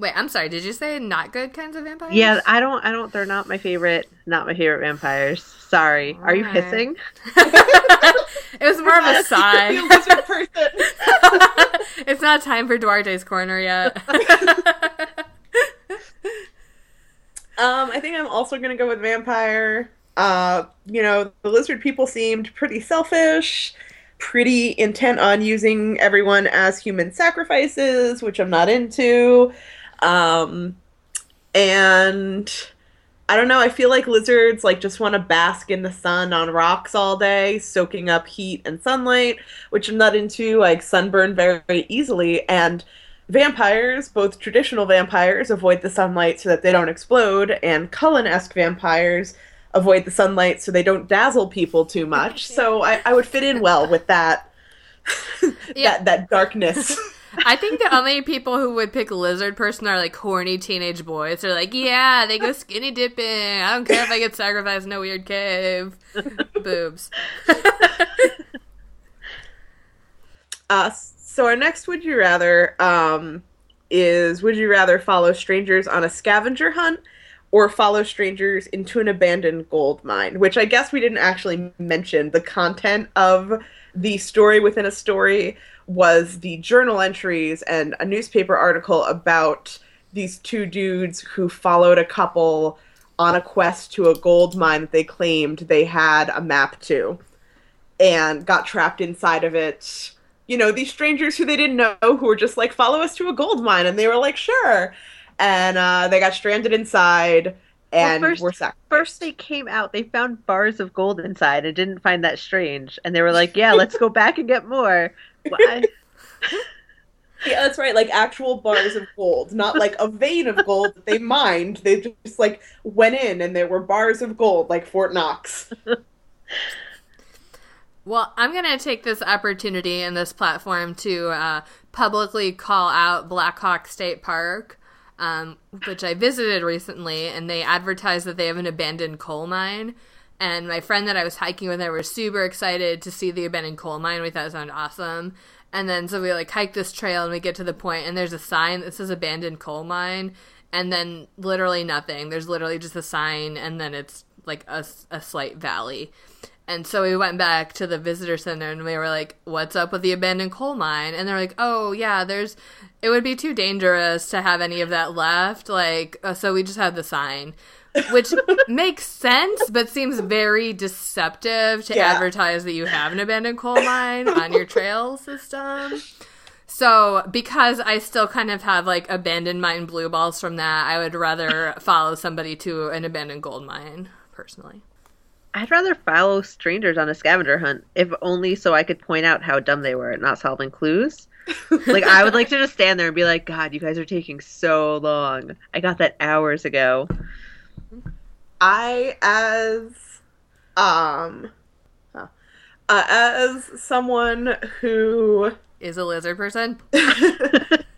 Wait, I'm sorry. Did you say not good kinds of vampires? Yeah, I don't. I don't. They're not my favorite. Not my favorite vampires. Sorry. Are you Alright. hissing? it was more of a sigh. it's not time for Duarte's corner yet. Um, I think I'm also gonna go with vampire. Uh, you know, the lizard people seemed pretty selfish, pretty intent on using everyone as human sacrifices, which I'm not into. Um, and I don't know, I feel like lizards like just want to bask in the sun on rocks all day, soaking up heat and sunlight, which I'm not into, like sunburn very, very easily. And vampires, both traditional vampires, avoid the sunlight so that they don't explode, and Cullen-esque vampires avoid the sunlight so they don't dazzle people too much. So I, I would fit in well with that Yeah. that that darkness. I think the only people who would pick lizard person are like horny teenage boys. They're like, yeah, they go skinny dipping. I don't care if I get sacrificed in a weird cave. Boobs. Uh, so our next would you rather um, is would you rather follow strangers on a scavenger hunt or follow strangers into an abandoned gold mine? Which I guess we didn't actually mention. The content of the story within a story was the journal entries and a newspaper article about these two dudes who followed a couple on a quest to a gold mine that they claimed they had a map to and got trapped inside of it. You know, these strangers who they didn't know who were just like, follow us to a gold mine. And they were like, sure. And uh, they got stranded inside and first- were sacrificed. First, they came out. They found bars of gold inside and didn't find that strange. And they were like, "Yeah, let's go back and get more." Why? Yeah, that's right. Like actual bars of gold, not like a vein of gold that they mined. They just like went in and there were bars of gold, like Fort Knox. Well, I'm going to take this opportunity and this platform to uh, publicly call out Blackhawk State Park, um, which I visited recently, and they advertise that they have an abandoned coal mine. And my friend that I was hiking with, I were super excited to see the abandoned coal mine. We thought it sounded awesome. And then so we like hike this trail and we get to the point and there's a sign that says abandoned coal mine and then literally nothing. There's literally just a sign and then it's like a, a slight valley. And so we went back to the visitor center and we were like, what's up with the abandoned coal mine? And they're like, oh, yeah, there's, it would be too dangerous to have any of that left. Like, uh, so we just had the sign, which makes sense, but seems very deceptive to Yeah. advertise that you have an abandoned coal mine on your trail system. So, because I still kind of have like abandoned mine blue balls from that, I would rather follow somebody to an abandoned gold mine, personally. I'd rather follow strangers on a scavenger hunt, if only so I could point out how dumb they were at not solving clues. like I would like to just stand there and be like, God, you guys are taking so long. I got that hours ago. I as um uh, as someone who Is a lizard person?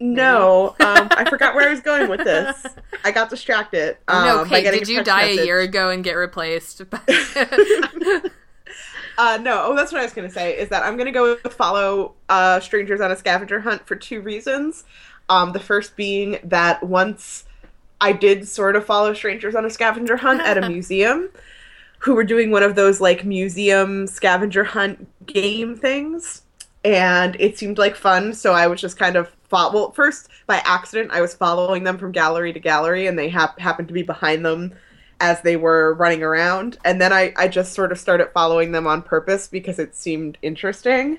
no, um, I forgot where I was going with this. I got distracted. Um, no, by Kait, did you die message. a year ago and get replaced? by- Uh, no, oh, that's what I was going to say. Is that I'm going to go follow uh, strangers on a scavenger hunt for two reasons. Um, the first being that once I did sort of follow strangers on a scavenger hunt at a museum, who were doing one of those like museum scavenger hunt game things, and it seemed like fun. So I was just kind of fought. Well, first by accident, I was following them from gallery to gallery, and they hap- happened to be behind them as they were running around. And then I, I just sort of started following them on purpose because it seemed interesting.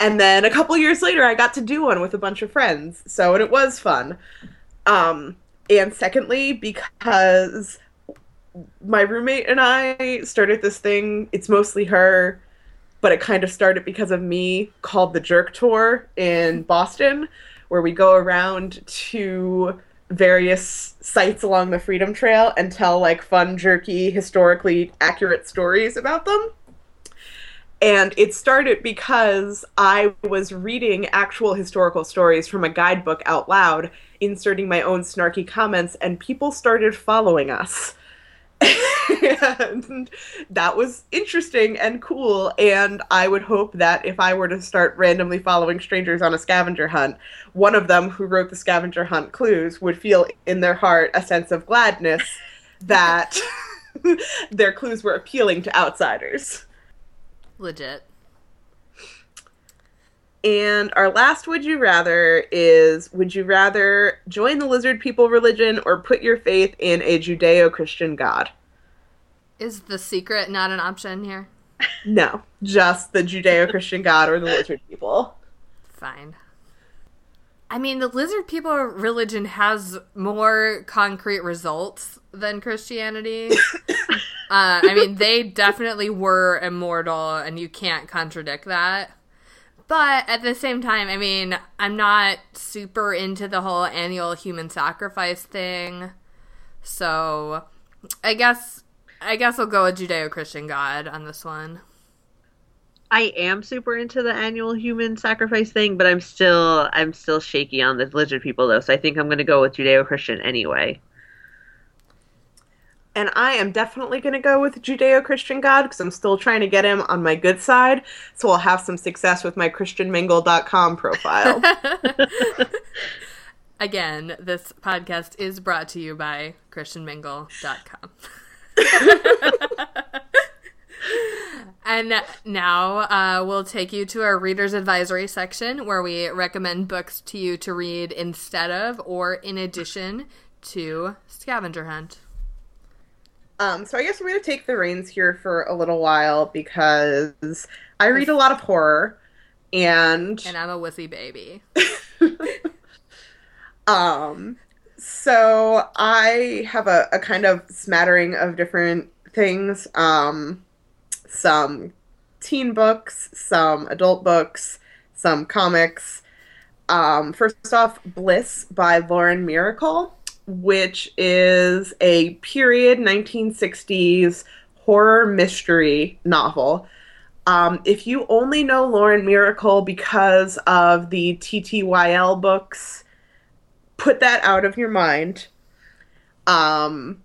And then a couple years later, I got to do one with a bunch of friends. So, and it was fun. Um, and secondly, because my roommate and I started this thing, it's mostly her, but it kind of started because of me, called the Jerk Tour in Boston, where we go around to various sites along the Freedom Trail and tell like fun, jerky, historically accurate stories about them. And it started because I was reading actual historical stories from a guidebook out loud, inserting my own snarky comments, and people started following us. And that was interesting and cool. And I would hope that if I were to start randomly following strangers on a scavenger hunt, one of them who wrote the scavenger hunt clues would feel in their heart a sense of gladness that their clues were appealing to outsiders. Legit. And our last would you rather is would you rather join the lizard people religion or put your faith in a Judeo Christian God? Is the secret not an option here? No, just the Judeo Christian God or the lizard people. Fine. I mean, the lizard people religion has more concrete results than Christianity. uh, I mean, they definitely were immortal, and you can't contradict that. But at the same time, I mean, I'm not super into the whole annual human sacrifice thing. So, I guess I guess I'll go with Judeo-Christian God on this one. I am super into the annual human sacrifice thing, but I'm still I'm still shaky on the lizard people though, so I think I'm gonna go with Judeo Christian anyway. And I am definitely going to go with Judeo Christian God because I'm still trying to get him on my good side. So I'll have some success with my ChristianMingle.com profile. Again, this podcast is brought to you by ChristianMingle.com. and now uh, we'll take you to our reader's advisory section where we recommend books to you to read instead of or in addition to Scavenger Hunt. Um, so I guess I'm going to take the reins here for a little while because I read a lot of horror, and And I'm a wussy baby. um, so I have a, a kind of smattering of different things. Um, some teen books, some adult books, some comics. Um, first off, Bliss by Lauren Myracle, which is a period 1960s horror mystery novel. Um, if you only know Lauren Myracle because of the TTYL books, put that out of your mind. Um,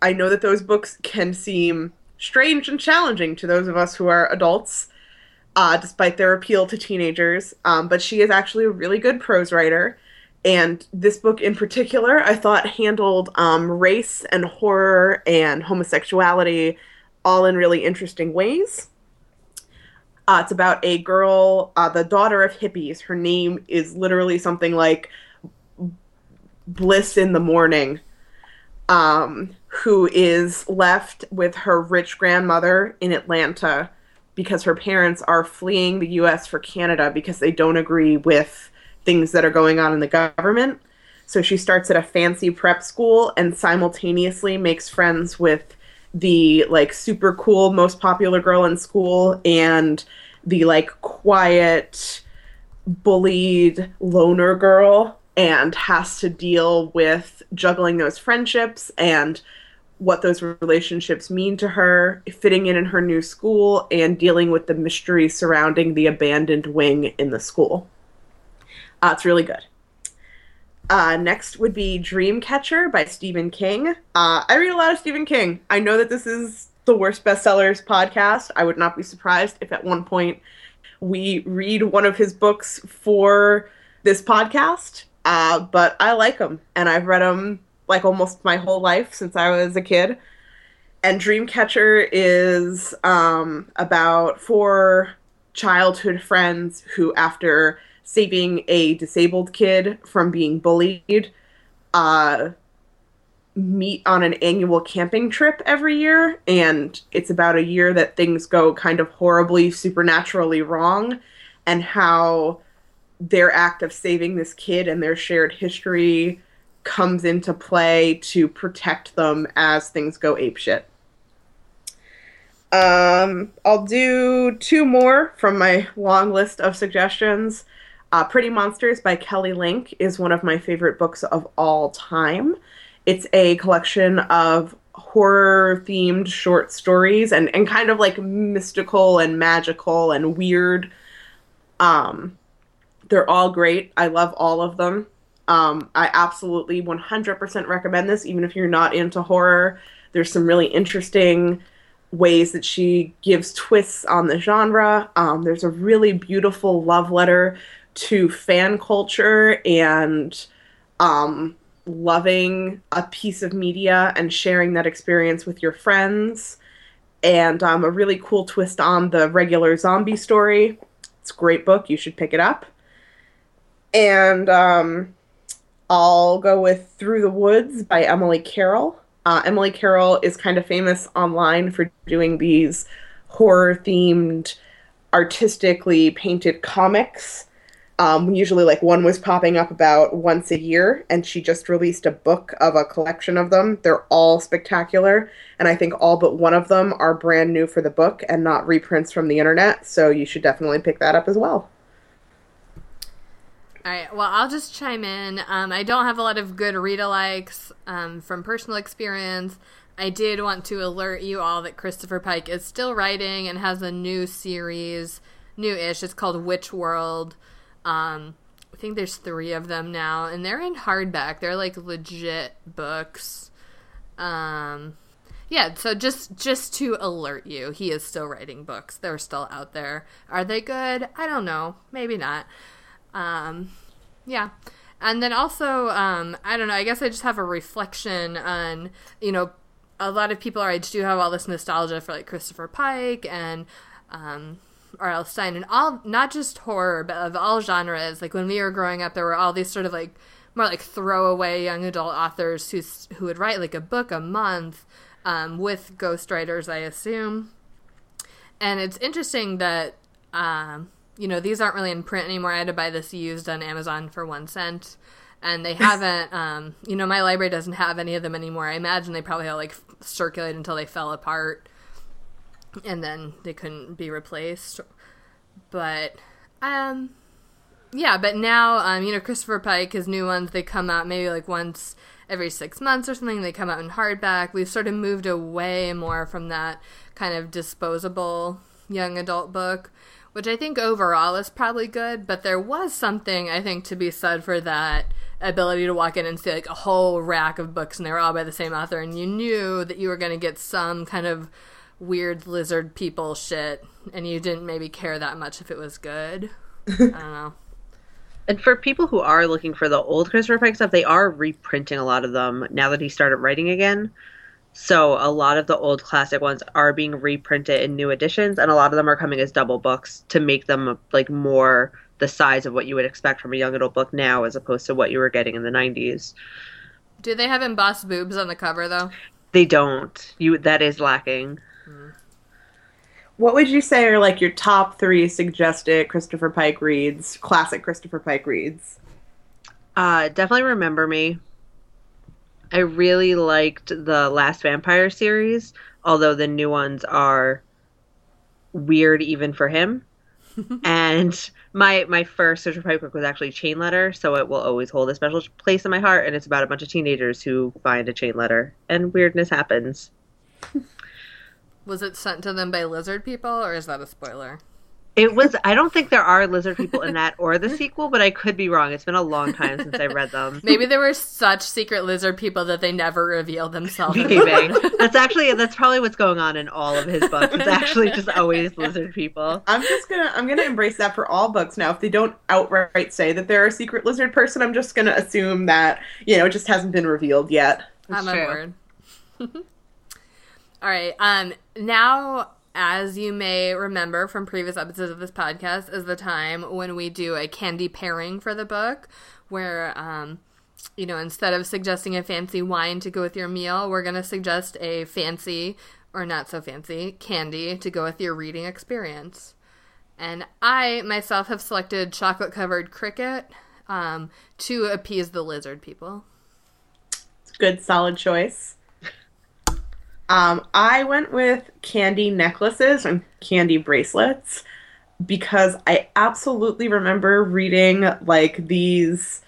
I know that those books can seem strange and challenging to those of us who are adults, uh, despite their appeal to teenagers. Um, but she is actually a really good prose writer. And this book in particular, I thought handled um, race and horror and homosexuality all in really interesting ways. Uh, it's about a girl, uh, the daughter of hippies. Her name is literally something like Bliss in the Morning, um, who is left with her rich grandmother in Atlanta because her parents are fleeing the US for Canada because they don't agree with things that are going on in the government. So she starts at a fancy prep school and simultaneously makes friends with the like super cool most popular girl in school and the like quiet bullied loner girl and has to deal with juggling those friendships and what those relationships mean to her, fitting in in her new school, and dealing with the mystery surrounding the abandoned wing in the school. Uh, it's really good. Uh, next would be Dreamcatcher by Stephen King. Uh, I read a lot of Stephen King. I know that this is the worst bestsellers podcast. I would not be surprised if at one point we read one of his books for this podcast. Uh, but I like him, and I've read him like almost my whole life since I was a kid. And Dreamcatcher is um, about four childhood friends who, after saving a disabled kid from being bullied, uh, meet on an annual camping trip every year. And it's about a year that things go kind of horribly, supernaturally wrong, and how their act of saving this kid and their shared history comes into play to protect them as things go apeshit. Um, I'll do two more from my long list of suggestions. Uh, Pretty Monsters by Kelly Link is one of my favorite books of all time. It's a collection of horror themed short stories and, and kind of like mystical and magical and weird. Um, they're all great. I love all of them. Um, I absolutely 100% recommend this, even if you're not into horror. There's some really interesting ways that she gives twists on the genre. Um, there's a really beautiful love letter to fan culture and um, loving a piece of media and sharing that experience with your friends. And um, a really cool twist on the regular zombie story. It's a great book. You should pick it up. And um, I'll go with Through the Woods by Emily Carroll. Uh, Emily Carroll is kind of famous online for doing these horror themed, artistically painted comics. Um, usually, like one was popping up about once a year, and she just released a book of a collection of them. They're all spectacular, and I think all but one of them are brand new for the book and not reprints from the internet. So you should definitely pick that up as well. All right. Well, I'll just chime in. Um, I don't have a lot of good read alikes um, from personal experience. I did want to alert you all that Christopher Pike is still writing and has a new series, new ish. It's called Witch World. Um, I think there's three of them now, and they're in hardback. They're like legit books. Um, yeah, so just just to alert you, he is still writing books. They're still out there. Are they good? I don't know. Maybe not. Um, yeah. And then also, um, I don't know, I guess I just have a reflection on, you know, a lot of people our age do have all this nostalgia for like Christopher Pike and um, R.L. Stine and all, not just horror, but of all genres. Like when we were growing up, there were all these sort of like more like throwaway young adult authors who who would write like a book a month um, with ghostwriters, I assume. And it's interesting that um, you know, these aren't really in print anymore. I had to buy this used on Amazon for one cent. And they haven't, um, you know, my library doesn't have any of them anymore. I imagine they probably all like circulated until they fell apart and then they couldn't be replaced. But, um, yeah, but now, um, you know, Christopher Pike, his new ones, they come out maybe like once every six months or something. They come out in hardback. We've sort of moved away more from that kind of disposable young adult book which I think overall is probably good, but there was something I think to be said for that ability to walk in and see like a whole rack of books and they were all by the same author and you knew that you were going to get some kind of weird lizard people shit and you didn't maybe care that much if it was good. I don't know. And for people who are looking for the old Christopher Pike stuff, they are reprinting a lot of them now that he started writing again. So a lot of the old classic ones are being reprinted in new editions, and a lot of them are coming as double books to make them like more the size of what you would expect from a young adult book now, as opposed to what you were getting in the '90s. Do they have embossed boobs on the cover though? They don't. You that is lacking. What would you say are like your top three suggested Christopher Pike reads, classic Christopher Pike reads? Uh, definitely remember me. I really liked the Last Vampire series, although the new ones are weird even for him. and my my first Christopher Pike book was actually Chain Letter, so it will always hold a special place in my heart. And it's about a bunch of teenagers who find a chain letter, and weirdness happens. Was it sent to them by lizard people, or is that a spoiler? It was. I don't think there are lizard people in that or the sequel, but I could be wrong. It's been a long time since I read them. Maybe there were such secret lizard people that they never revealed themselves. Maybe that's actually that's probably what's going on in all of his books. It's actually just always lizard people. I'm just gonna I'm gonna embrace that for all books now. If they don't outright say that they're a secret lizard person, I'm just gonna assume that you know it just hasn't been revealed yet. I'm That's on board. All right. Um. Now, as you may remember from previous episodes of this podcast, is the time when we do a candy pairing for the book, where um, you know, instead of suggesting a fancy wine to go with your meal, we're gonna suggest a fancy or not so fancy candy to go with your reading experience. And I myself have selected chocolate covered cricket um, to appease the lizard people. Good solid choice. Um, I went with candy necklaces and candy bracelets because I absolutely remember reading like these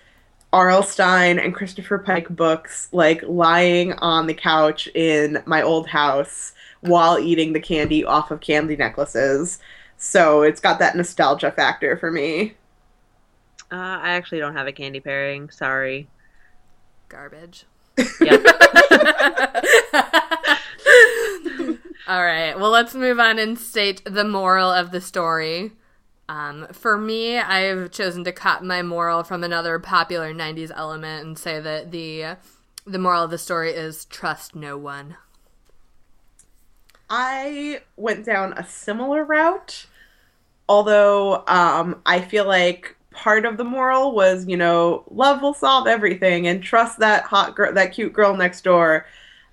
R.L. Stine and Christopher Pike books, like lying on the couch in my old house while eating the candy off of candy necklaces. So it's got that nostalgia factor for me. Uh, I actually don't have a candy pairing. Sorry. Garbage. Yep. All right. Well, let's move on and state the moral of the story. Um, for me, I've chosen to cut my moral from another popular '90s element and say that the the moral of the story is trust no one. I went down a similar route, although um, I feel like part of the moral was, you know, love will solve everything and trust that hot girl, that cute girl next door.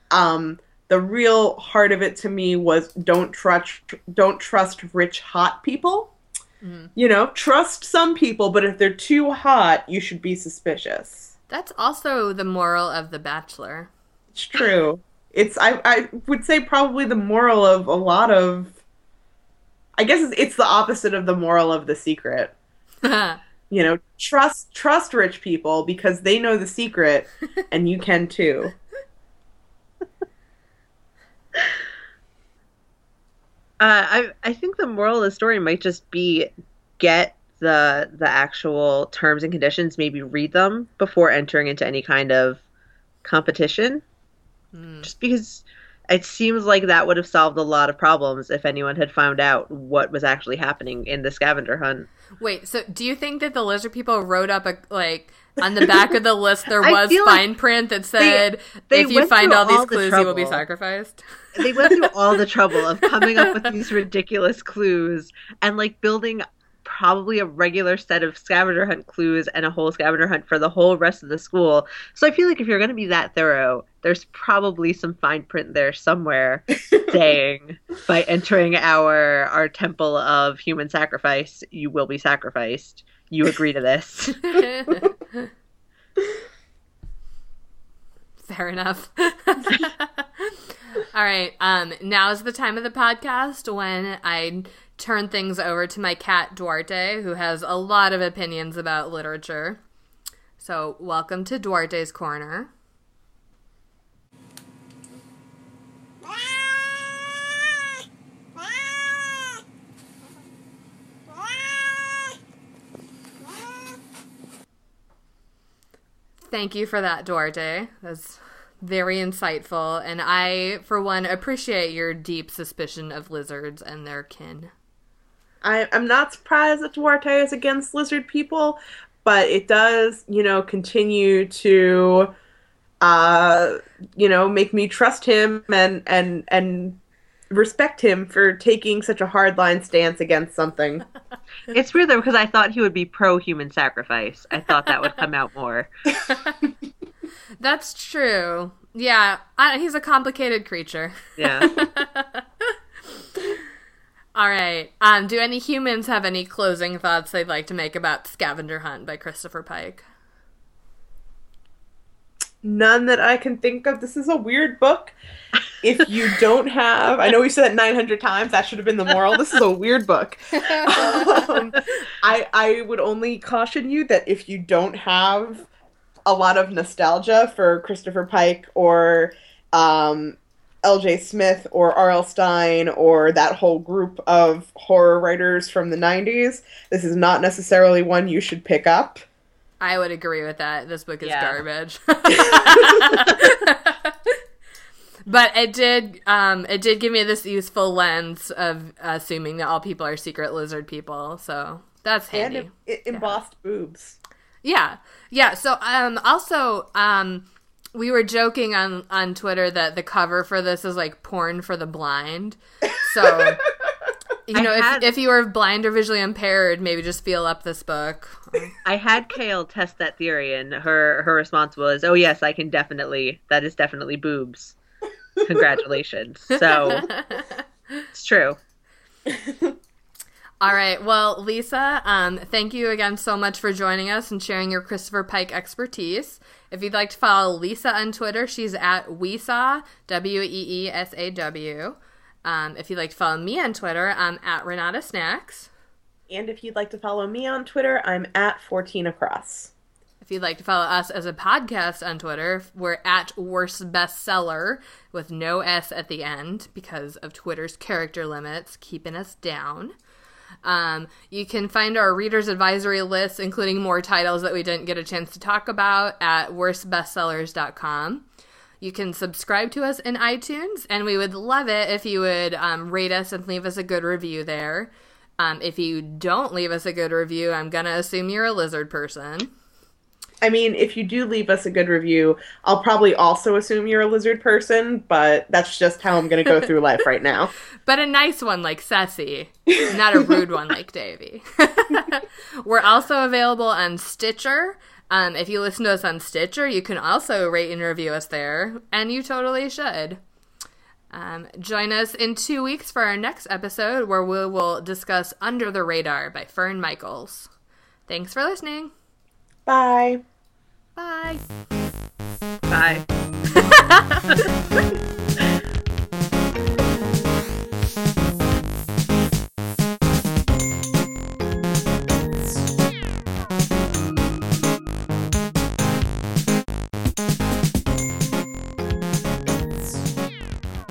Um, the real heart of it to me was don't trust, don't trust rich hot people. Mm. You know, trust some people, but if they're too hot, you should be suspicious. That's also the moral of The Bachelor. It's true. It's I I would say probably the moral of a lot of. I guess it's, it's the opposite of the moral of the secret. You know, trust trust rich people because they know the secret, and you can too. Uh, I I think the moral of the story might just be get the the actual terms and conditions, maybe read them before entering into any kind of competition. Hmm. Just because it seems like that would have solved a lot of problems if anyone had found out what was actually happening in the scavenger hunt. Wait, so do you think that the lizard people wrote up a like on the back of the list there was feel like fine print that said they if you find through all these all the clues you will be sacrificed? They went through all the trouble of coming up with these ridiculous clues and like building probably a regular set of scavenger hunt clues and a whole scavenger hunt for the whole rest of the school. So I feel like if you're going to be that thorough, there's probably some fine print there somewhere saying by entering our our temple of human sacrifice, you will be sacrificed. You agree to this. Fair enough. All right. Um, now is the time of the podcast when I turn things over to my cat Duarte, who has a lot of opinions about literature. So, welcome to Duarte's Corner. Thank you for that, Duarte. That's very insightful, and I, for one, appreciate your deep suspicion of lizards and their kin. I, I'm not surprised that Duarte is against lizard people, but it does, you know, continue to, uh, you know, make me trust him and and and respect him for taking such a hardline stance against something. it's weird though because I thought he would be pro human sacrifice. I thought that would come out more. That's true. Yeah, I, he's a complicated creature. Yeah. All right. Um, do any humans have any closing thoughts they'd like to make about Scavenger Hunt by Christopher Pike? None that I can think of. This is a weird book. If you don't have, I know we said that 900 times. That should have been the moral. This is a weird book. Um, I I would only caution you that if you don't have a lot of nostalgia for Christopher Pike or um, L.J. Smith or R.L. Stine or that whole group of horror writers from the 90s, this is not necessarily one you should pick up. I would agree with that. This book is Yeah. garbage. but it did um it did give me this useful lens of assuming that all people are secret lizard people. So that's And handy. it, it embossed boobs. Yeah. Yeah, so um also um we were joking on on Twitter that the cover for this is like porn for the blind. So you I know, if had- if you are blind or visually impaired, maybe just feel up this book. I had Kale test that theory, and her her response was, "Oh yes, I can definitely. That is definitely boobs. Congratulations." So it's true. All right. Well, Lisa, um, thank you again so much for joining us and sharing your Christopher Pike expertise. If you'd like to follow Lisa on Twitter, she's at Weesaw, W E E S A W. Um, if you'd like to follow me on Twitter, I'm at Renata Snacks. And if you'd like to follow me on Twitter, I'm at 14 across. If you'd like to follow us as a podcast on Twitter, we're at Worst Bestseller with no S at the end because of Twitter's character limits keeping us down. Um, you can find our readers advisory list, including more titles that we didn't get a chance to talk about, at worstbestsellers.com. You can subscribe to us in iTunes, and we would love it if you would um, rate us and leave us a good review there. Um, if you don't leave us a good review, I'm going to assume you're a lizard person. I mean, if you do leave us a good review, I'll probably also assume you're a lizard person, but that's just how I'm going to go through life right now. But a nice one like Sassy, not a rude one like Davy. We're also available on Stitcher. Um, if you listen to us on Stitcher, you can also rate and review us there, and you totally should. Um, join us in two weeks for our next episode where we will discuss Under the Radar by Fern Michaels. Thanks for listening. Bye. Bye. Bye.